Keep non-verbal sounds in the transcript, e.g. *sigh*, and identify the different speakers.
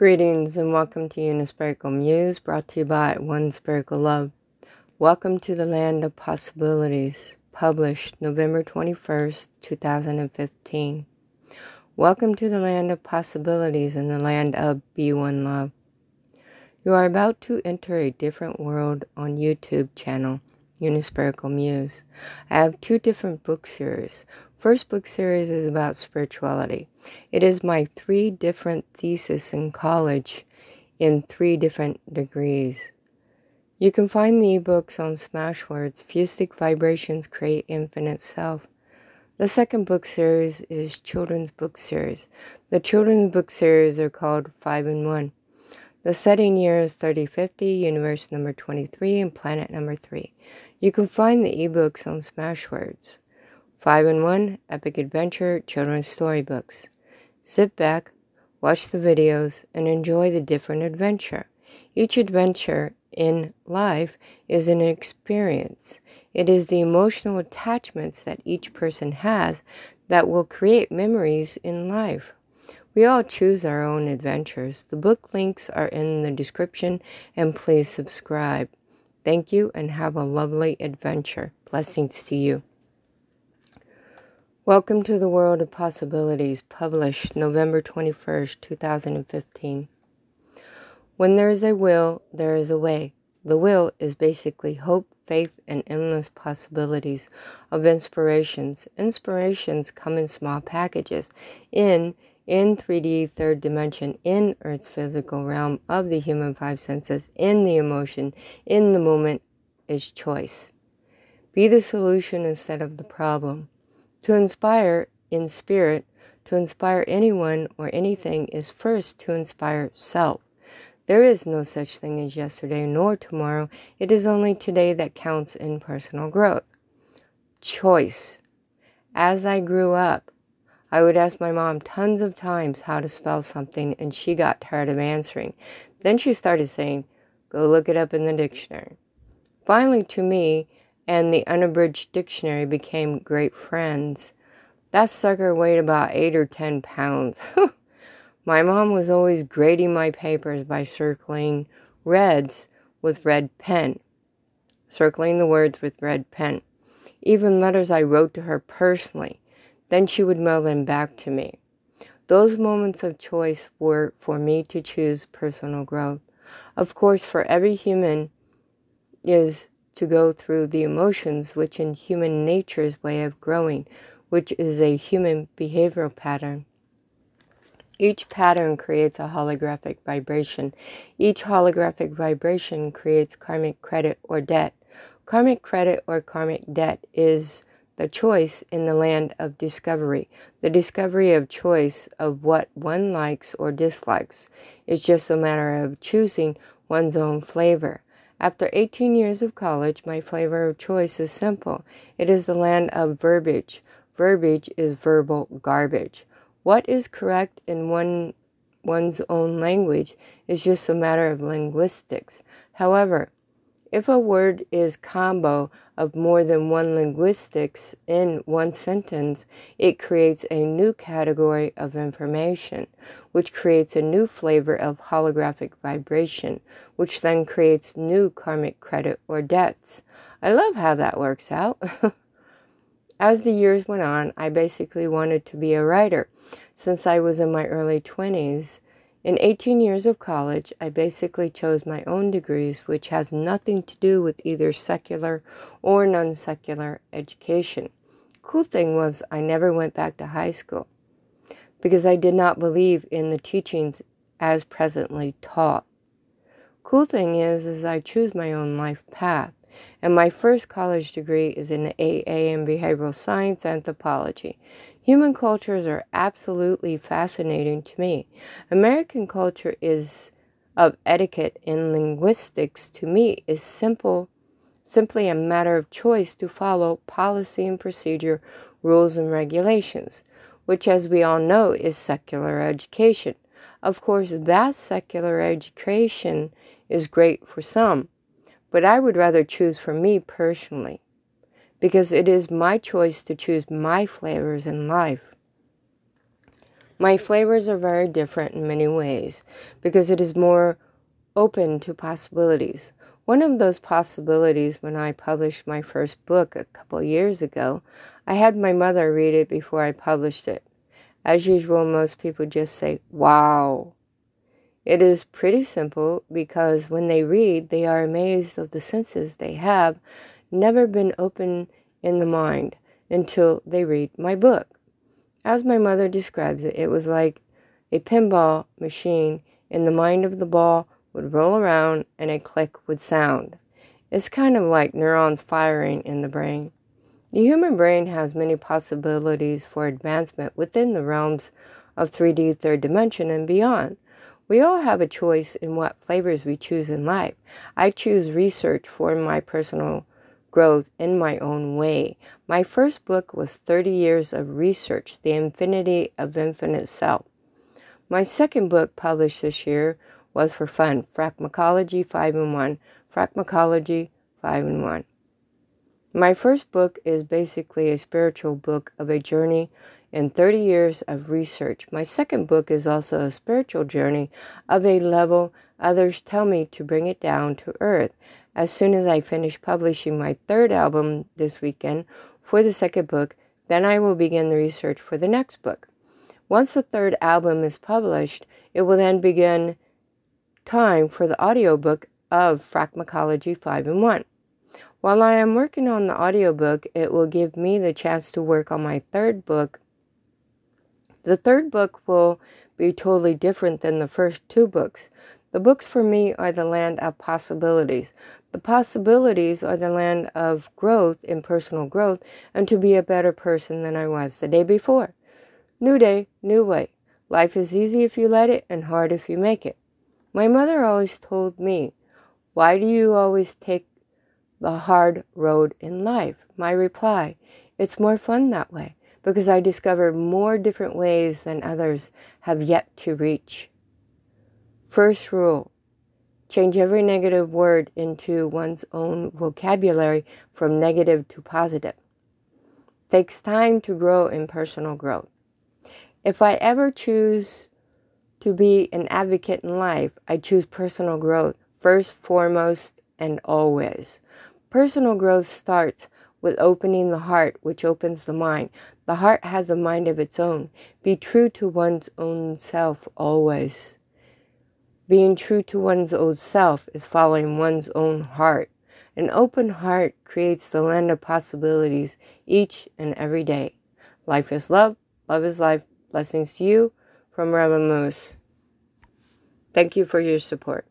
Speaker 1: Greetings and welcome to Unispirical Muse, brought to you by One Spirical Love. Welcome to the Land of Possibilities, published November 21st, 2015. Welcome to the Land of Possibilities and the land of Be One Love. You are about to enter a different world on YouTube channel, Unispirical Muse. I have two different book series. First book series is about spirituality. It is my three different theses in college in three different degrees. You can find the ebooks on Smashwords, Fusic Vibrations Create Infinite Self. The second book series is children's book series. The children's book series are called 5 in 1. The setting year is 3050, universe number 23, and planet number 3. You can find the ebooks on Smashwords. 5 in 1 Epic Adventure Children's Storybooks. Sit back, watch the videos, and enjoy the different adventure. Each adventure in life is an experience. It is the emotional attachments that each person has that will create memories in life. We all choose our own adventures. The book links are in the description and please subscribe. Thank you and have a lovely adventure. Blessings to you. Welcome to the World of Possibilities, published November 21st, 2015. When there is a will, there is a way. The will is basically hope, faith, and endless possibilities of inspirations. Inspirations come in small packages. In in 3D third dimension, in Earth's physical realm of the human five senses, in the emotion, in the moment, is choice. Be the solution instead of the problem. To inspire in spirit, to inspire anyone or anything is first to inspire self. There is no such thing as yesterday nor tomorrow. It is only today that counts in personal growth. Choice. As I grew up, I would ask my mom tons of times how to spell something, and she got tired of answering. Then she started saying, Go look it up in the dictionary. Finally, to me, and the unabridged dictionary became great friends. That sucker weighed about eight or ten pounds. *laughs* my mom was always grading my papers by circling reds with red pen, circling the words with red pen. Even letters I wrote to her personally then she would mail them back to me. Those moments of choice were for me to choose personal growth. Of course, for every human is to go through the emotions which in human nature's way of growing, which is a human behavioral pattern. Each pattern creates a holographic vibration. Each holographic vibration creates karmic credit or debt. Karmic credit or karmic debt is the choice in the land of discovery. The discovery of choice of what one likes or dislikes is just a matter of choosing one's own flavor. After 18 years of college, my flavor of choice is simple. It is the land of verbiage. Verbiage is verbal garbage. What is correct in one one's own language is just a matter of linguistics. However, if a word is combo of more than one linguistics in one sentence, it creates a new category of information, which creates a new flavor of holographic vibration, which then creates new karmic credit or debts. I love how that works out. *laughs* As the years went on, I basically wanted to be a writer. Since I was in my early 20s, in 18 years of college, I basically chose my own degrees, which has nothing to do with either secular or non secular education. Cool thing was, I never went back to high school because I did not believe in the teachings as presently taught. Cool thing is, is I choose my own life path, and my first college degree is in AA and behavioral science anthropology. Human cultures are absolutely fascinating to me. American culture is of etiquette and linguistics to me is simple simply a matter of choice to follow policy and procedure, rules and regulations, which as we all know is secular education. Of course, that secular education is great for some, but I would rather choose for me personally because it is my choice to choose my flavors in life. My flavors are very different in many ways because it is more open to possibilities. One of those possibilities when I published my first book a couple years ago, I had my mother read it before I published it. As usual, most people just say, wow. It is pretty simple because when they read, they are amazed of the senses they have never been open in the mind until they read my book. As my mother describes it, it was like a pinball machine in the mind of the ball would roll around and a click would sound. It's kind of like neurons firing in the brain. The human brain has many possibilities for advancement within the realms of 3D, third dimension, and beyond. We all have a choice in what flavors we choose in life. I choose research for my personal growth in my own way. My first book was 30 years of research, The Infinity of Infinite Self. My second book, published this year, was for fun, Fragmacology 5 in 1, Fragmacology 5 in 1. My first book is basically a spiritual book of a journey in 30 years of research. My second book is also a spiritual journey of a level others tell me to bring it down to earth. As soon as I finish publishing my third album this weekend for the second book, then I will begin the research for the next book. Once the third album is published, it will then begin time for the audiobook of Fragmacology 5 and 1. While I am working on the audiobook, it will give me the chance to work on my third book. The third book will be totally different than the first two books. The books for me are the land of possibilities. The possibilities are the land of growth in personal growth and to be a better person than I was the day before. New day, new way. Life is easy if you let it and hard if you make it. My mother always told me, Why do you always take the hard road in life? My reply, it's more fun that way because I discover more different ways than others have yet to reach. First rule change every negative word into one's own vocabulary from negative to positive. Takes time to grow in personal growth. If I ever choose to be an advocate in life, I choose personal growth first, foremost, and always. Personal growth starts with opening the heart, which opens the mind. The heart has a mind of its own. Be true to one's own self always. Being true to one's own self is following one's own heart. An open heart creates the land of possibilities each and every day. Life is love, love is life. Blessings to you from Reverend Moose. Thank you for your support.